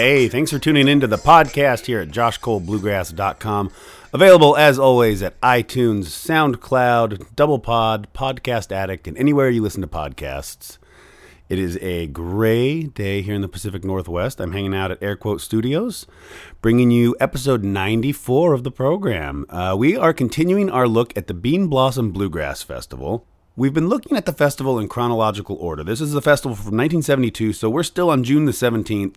Hey, thanks for tuning into the podcast here at joshcolebluegrass.com. Available as always at iTunes, SoundCloud, DoublePod, Podcast Addict, and anywhere you listen to podcasts. It is a gray day here in the Pacific Northwest. I'm hanging out at Air Quote Studios, bringing you episode 94 of the program. Uh, we are continuing our look at the Bean Blossom Bluegrass Festival. We've been looking at the festival in chronological order. This is the festival from 1972, so we're still on June the 17th.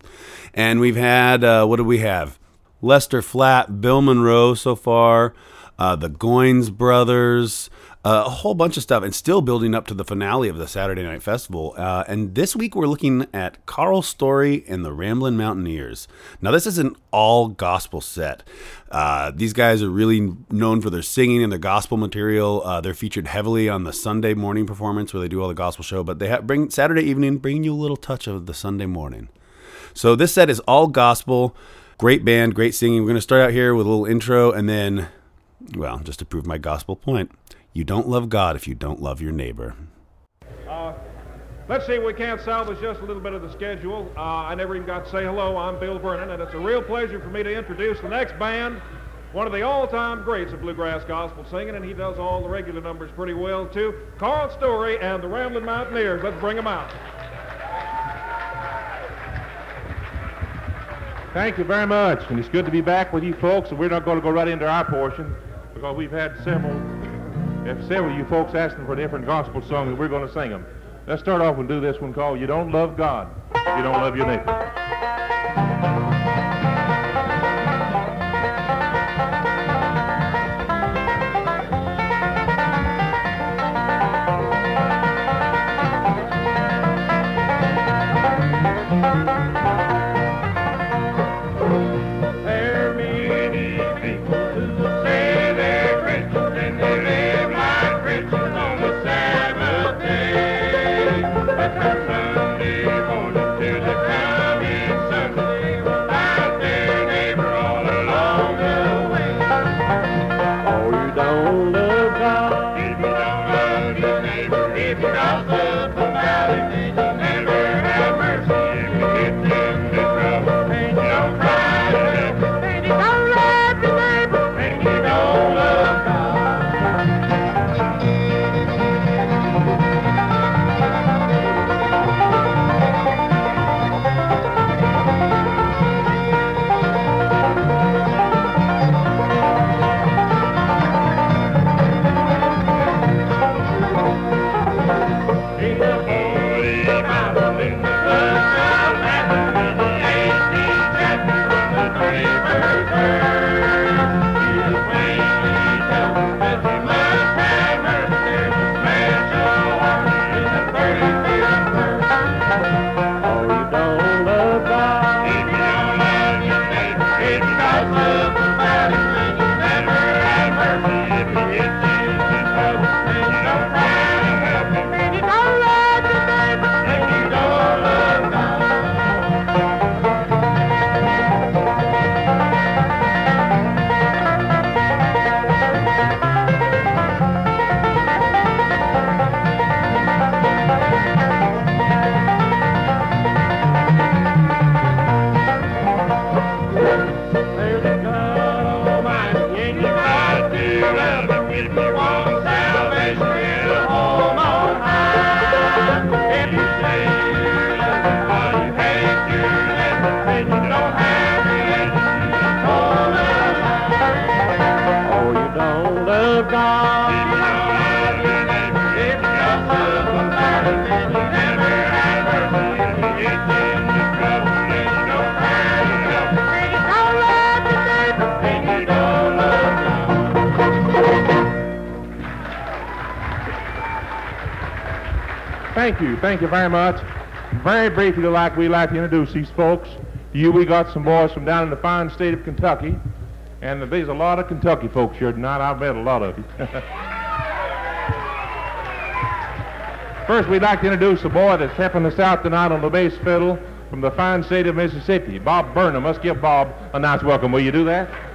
And we've had, uh, what do we have? Lester Flatt, Bill Monroe so far, uh, the Goins brothers, uh, a whole bunch of stuff, and still building up to the finale of the Saturday Night Festival. Uh, and this week we're looking at Carl Story and the Ramblin' Mountaineers. Now, this is an all gospel set. Uh, these guys are really known for their singing and their gospel material. Uh, they're featured heavily on the Sunday morning performance where they do all the gospel show, but they have, bring Saturday evening, bringing you a little touch of the Sunday morning. So this set is all gospel. Great band, great singing. We're going to start out here with a little intro and then, well, just to prove my gospel point. You don't love God if you don't love your neighbor. Uh, let's see if we can't salvage just a little bit of the schedule. Uh, I never even got to say hello. I'm Bill Vernon, and it's a real pleasure for me to introduce the next band, one of the all-time greats of bluegrass gospel singing, and he does all the regular numbers pretty well, too. Carl Story and the Ramblin' Mountaineers. Let's bring them out. Thank you very much, and it's good to be back with you folks, and we're not going to go right into our portion because we've had several if several of you folks asking for a different gospel songs, and we're going to sing them. Let's start off and do this one called You Don't Love God, You Don't Love Your Neighbor. Thank you. Thank you very much. Very briefly, like we like to introduce these folks. To you, we got some boys from down in the fine state of Kentucky. And there's a lot of Kentucky folks here tonight. I've met a lot of you. First, we'd like to introduce a boy that's helping us out tonight on the bass fiddle. from the fine state of Mississippi, Bob Burnham. Let's give Bob a nice welcome. Will you do that?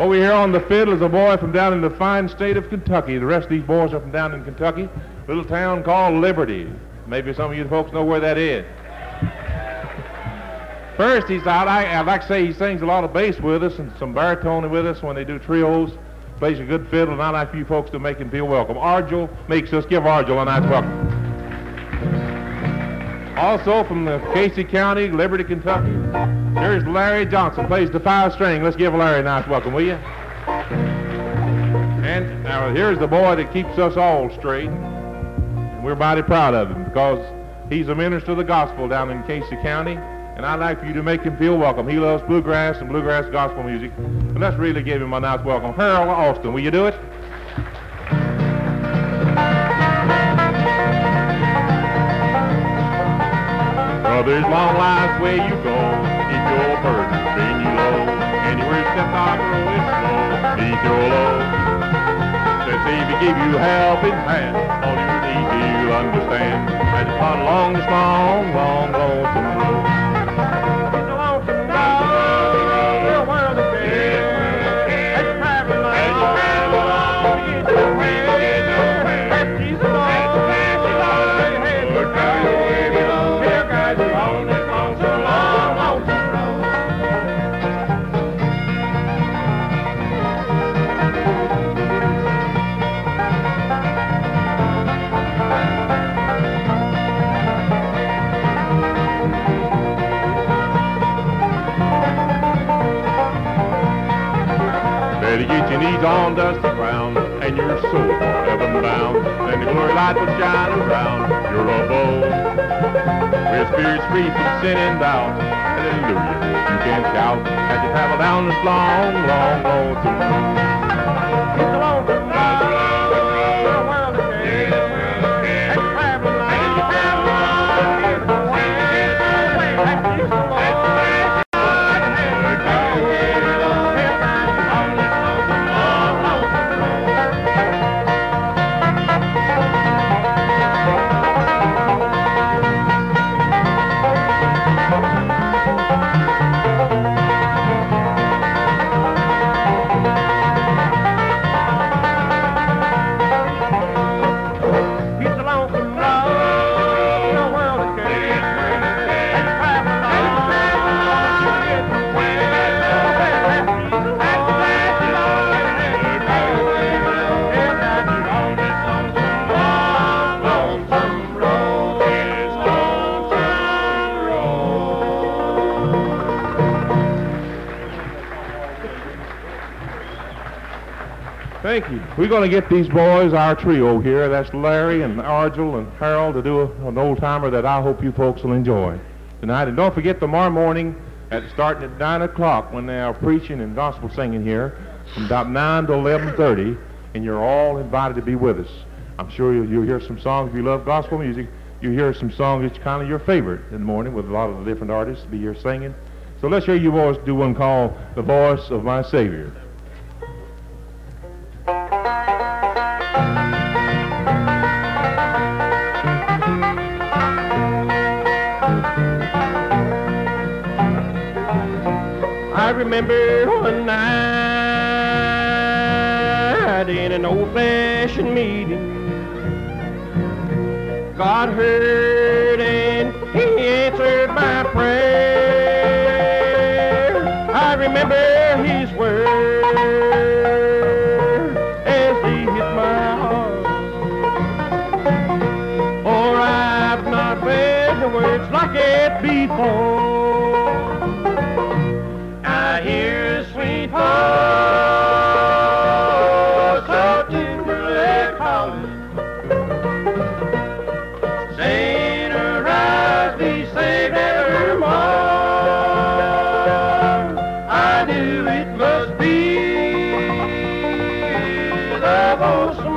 Over here on the fiddle is a boy from down in the fine state of Kentucky. The rest of these boys are from down in Kentucky, a little town called Liberty. Maybe some of you folks know where that is. First, he's out. I, I'd like to say he sings a lot of bass with us and some baritone with us when they do trios. Plays a good fiddle, and I'd like you folks to make him feel welcome. Argel makes us give Argel a nice welcome. Also from the Casey County, Liberty, Kentucky, there's Larry Johnson, plays the five string. Let's give Larry a nice welcome, will you? And now here's the boy that keeps us all straight. And we're mighty proud of him because he's a minister of the gospel down in Casey County. And I'd like for you to make him feel welcome. He loves bluegrass and bluegrass gospel music. And let's really give him a nice welcome. Harold Austin, will you do it? Brothers, long life's way you go. Your burden, bring you low. Anywhere step out, grow it slow. Keep your load. Says he give you helping hand, all you need you'll understand. As you plod along this long, long, lonesome road. Around your spirits free from sin and doubt. Hallelujah, you can shout as you travel down this long, long, road. We're going to get these boys, our trio here. That's Larry and Argel and Harold to do a, an old timer that I hope you folks will enjoy tonight. And don't forget tomorrow morning, at starting at nine o'clock when they are preaching and gospel singing here, from about nine to eleven thirty, and you're all invited to be with us. I'm sure you'll, you'll hear some songs if you love gospel music. You hear some songs that's kind of your favorite in the morning with a lot of the different artists be here singing. So let's hear you boys do one called "The Voice of My Savior." In an old-fashioned meeting. God heard and He answered the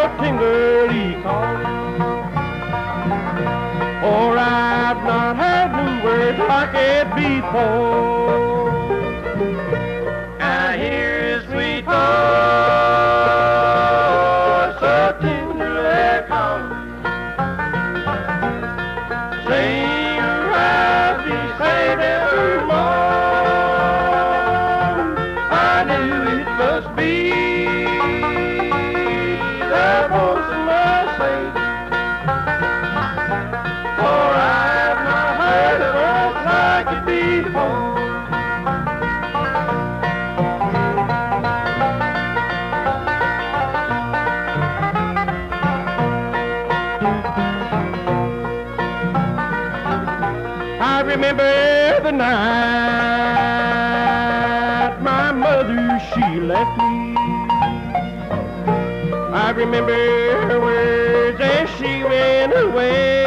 so tenderly calling. For I've not heard new words like it before. Night my mother she left me. I remember her words as she went away.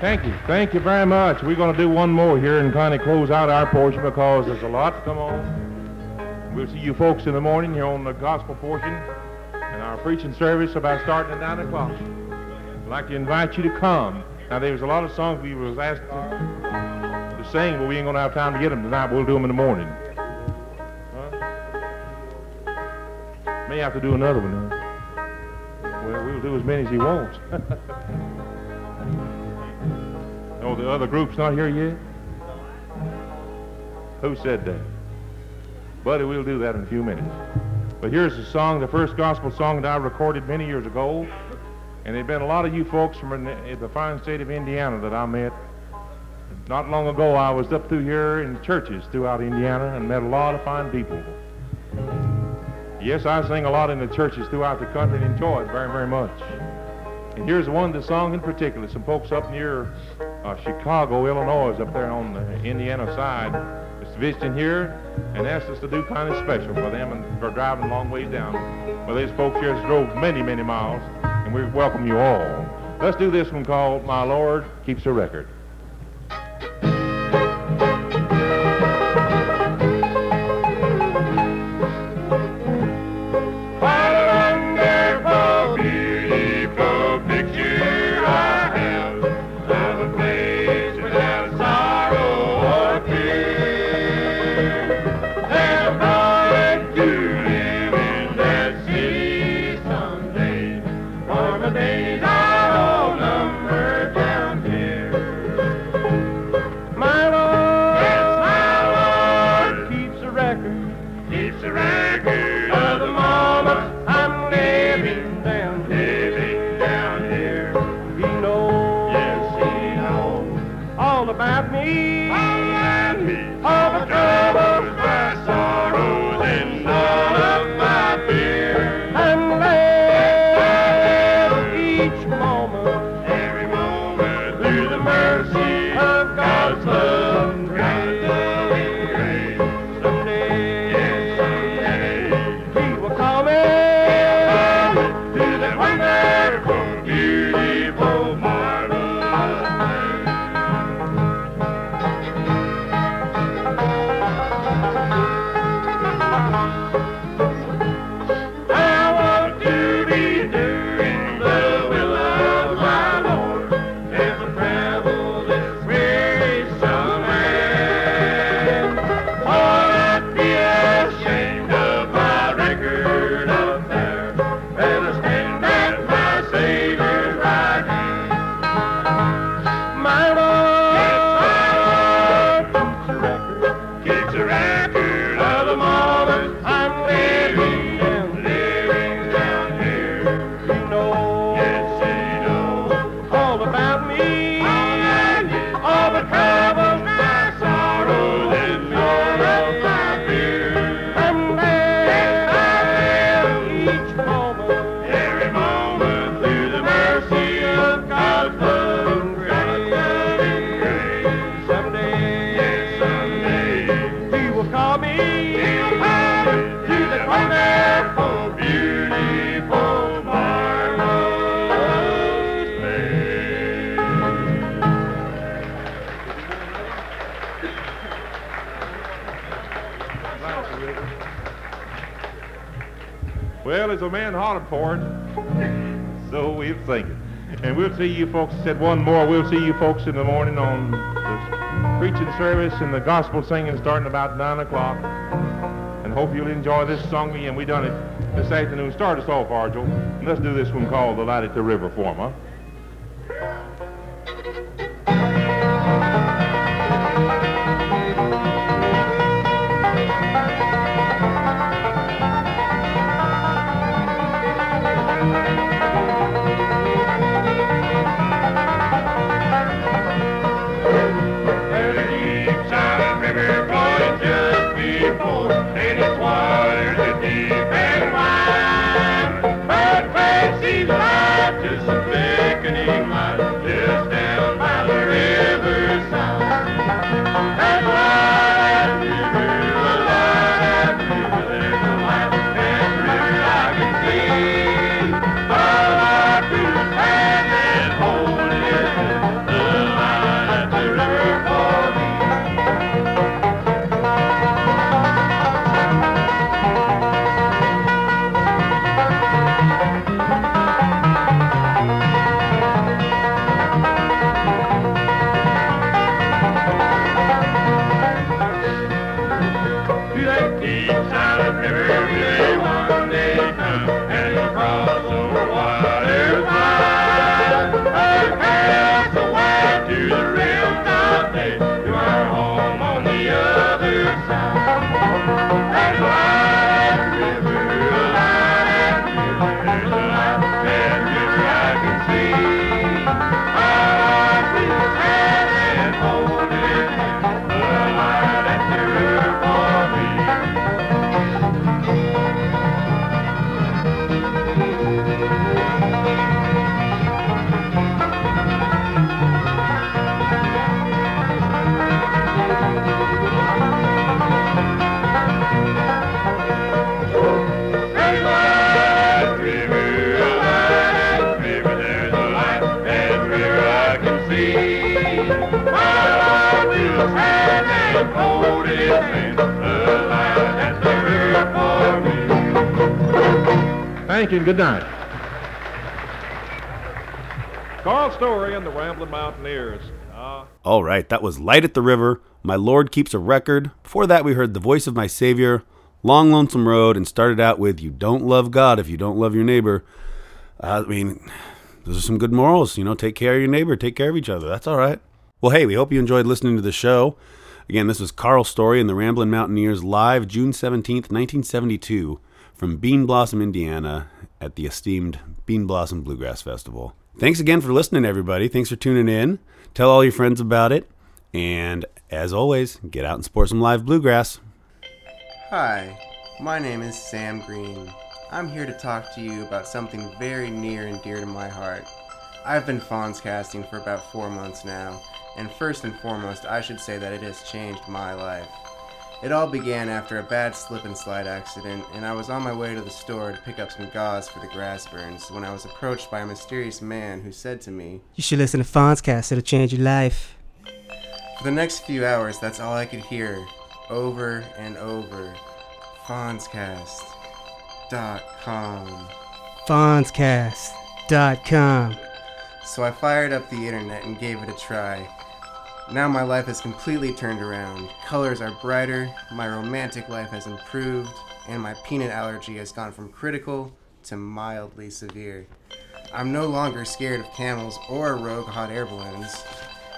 Thank you. Thank you very much. We're going to do one more here and kind of close out our portion because there's a lot to come on. We'll see you folks in the morning here on the gospel portion and our preaching service about starting at 9 o'clock. I'd like to invite you to come. Now, there's a lot of songs we was asked to, to sing, but we ain't going to have time to get them tonight. We'll do them in the morning. Huh? May have to do another one. Huh? Well, we'll do as many as he wants. The other group's not here yet? Who said that? Buddy, we'll do that in a few minutes. But here's the song, the first gospel song that I recorded many years ago. And there've been a lot of you folks from the fine state of Indiana that I met. Not long ago, I was up through here in churches throughout Indiana and met a lot of fine people. Yes, I sing a lot in the churches throughout the country and enjoy it very, very much. And here's one, the song in particular. Some folks up near uh, Chicago, Illinois, up there on the Indiana side, is visiting here and asked us to do kind of special for them and for driving a long ways down. Well, these folks here drove many, many miles, and we welcome you all. Let's do this one called My Lord Keeps a Record. Keeps Well, as a man hollered for it, so we're it, And we'll see you folks Said one more. We'll see you folks in the morning on the preaching service and the gospel singing starting about 9 o'clock. And hope you'll enjoy this song. And we done it this afternoon. Start us off, Argel. And let's do this one called The Light at the River Form, huh? Thank you and good night. Carl Story and the Ramblin' Mountaineers. Ah, All right, that was Light at the River. My Lord keeps a record. Before that, we heard The Voice of My Savior, Long Lonesome Road, and started out with You Don't Love God If You Don't Love Your Neighbor. Uh, I mean, those are some good morals. You know, take care of your neighbor, take care of each other. That's all right. Well, hey, we hope you enjoyed listening to the show. Again, this was Carl Story and the Ramblin' Mountaineers live June 17th, 1972, from Bean Blossom, Indiana, at the esteemed Bean Blossom Bluegrass Festival. Thanks again for listening, everybody. Thanks for tuning in. Tell all your friends about it. And as always, get out and support some live bluegrass. Hi, my name is Sam Green. I'm here to talk to you about something very near and dear to my heart. I've been Fonzcasting for about four months now, and first and foremost, I should say that it has changed my life. It all began after a bad slip and slide accident, and I was on my way to the store to pick up some gauze for the grass burns when I was approached by a mysterious man who said to me, You should listen to Fonzcast, it'll change your life. For the next few hours, that's all I could hear, over and over. Fonzcast.com. Fonzcast.com. So I fired up the internet and gave it a try. Now my life has completely turned around. Colors are brighter, my romantic life has improved, and my peanut allergy has gone from critical to mildly severe. I'm no longer scared of camels or rogue hot air balloons.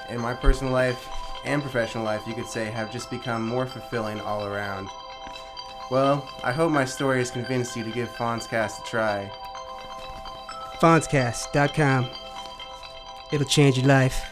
And my personal life and professional life, you could say, have just become more fulfilling all around. Well, I hope my story has convinced you to give Fonzcast a try. Fonzcast.com. It'll change your life.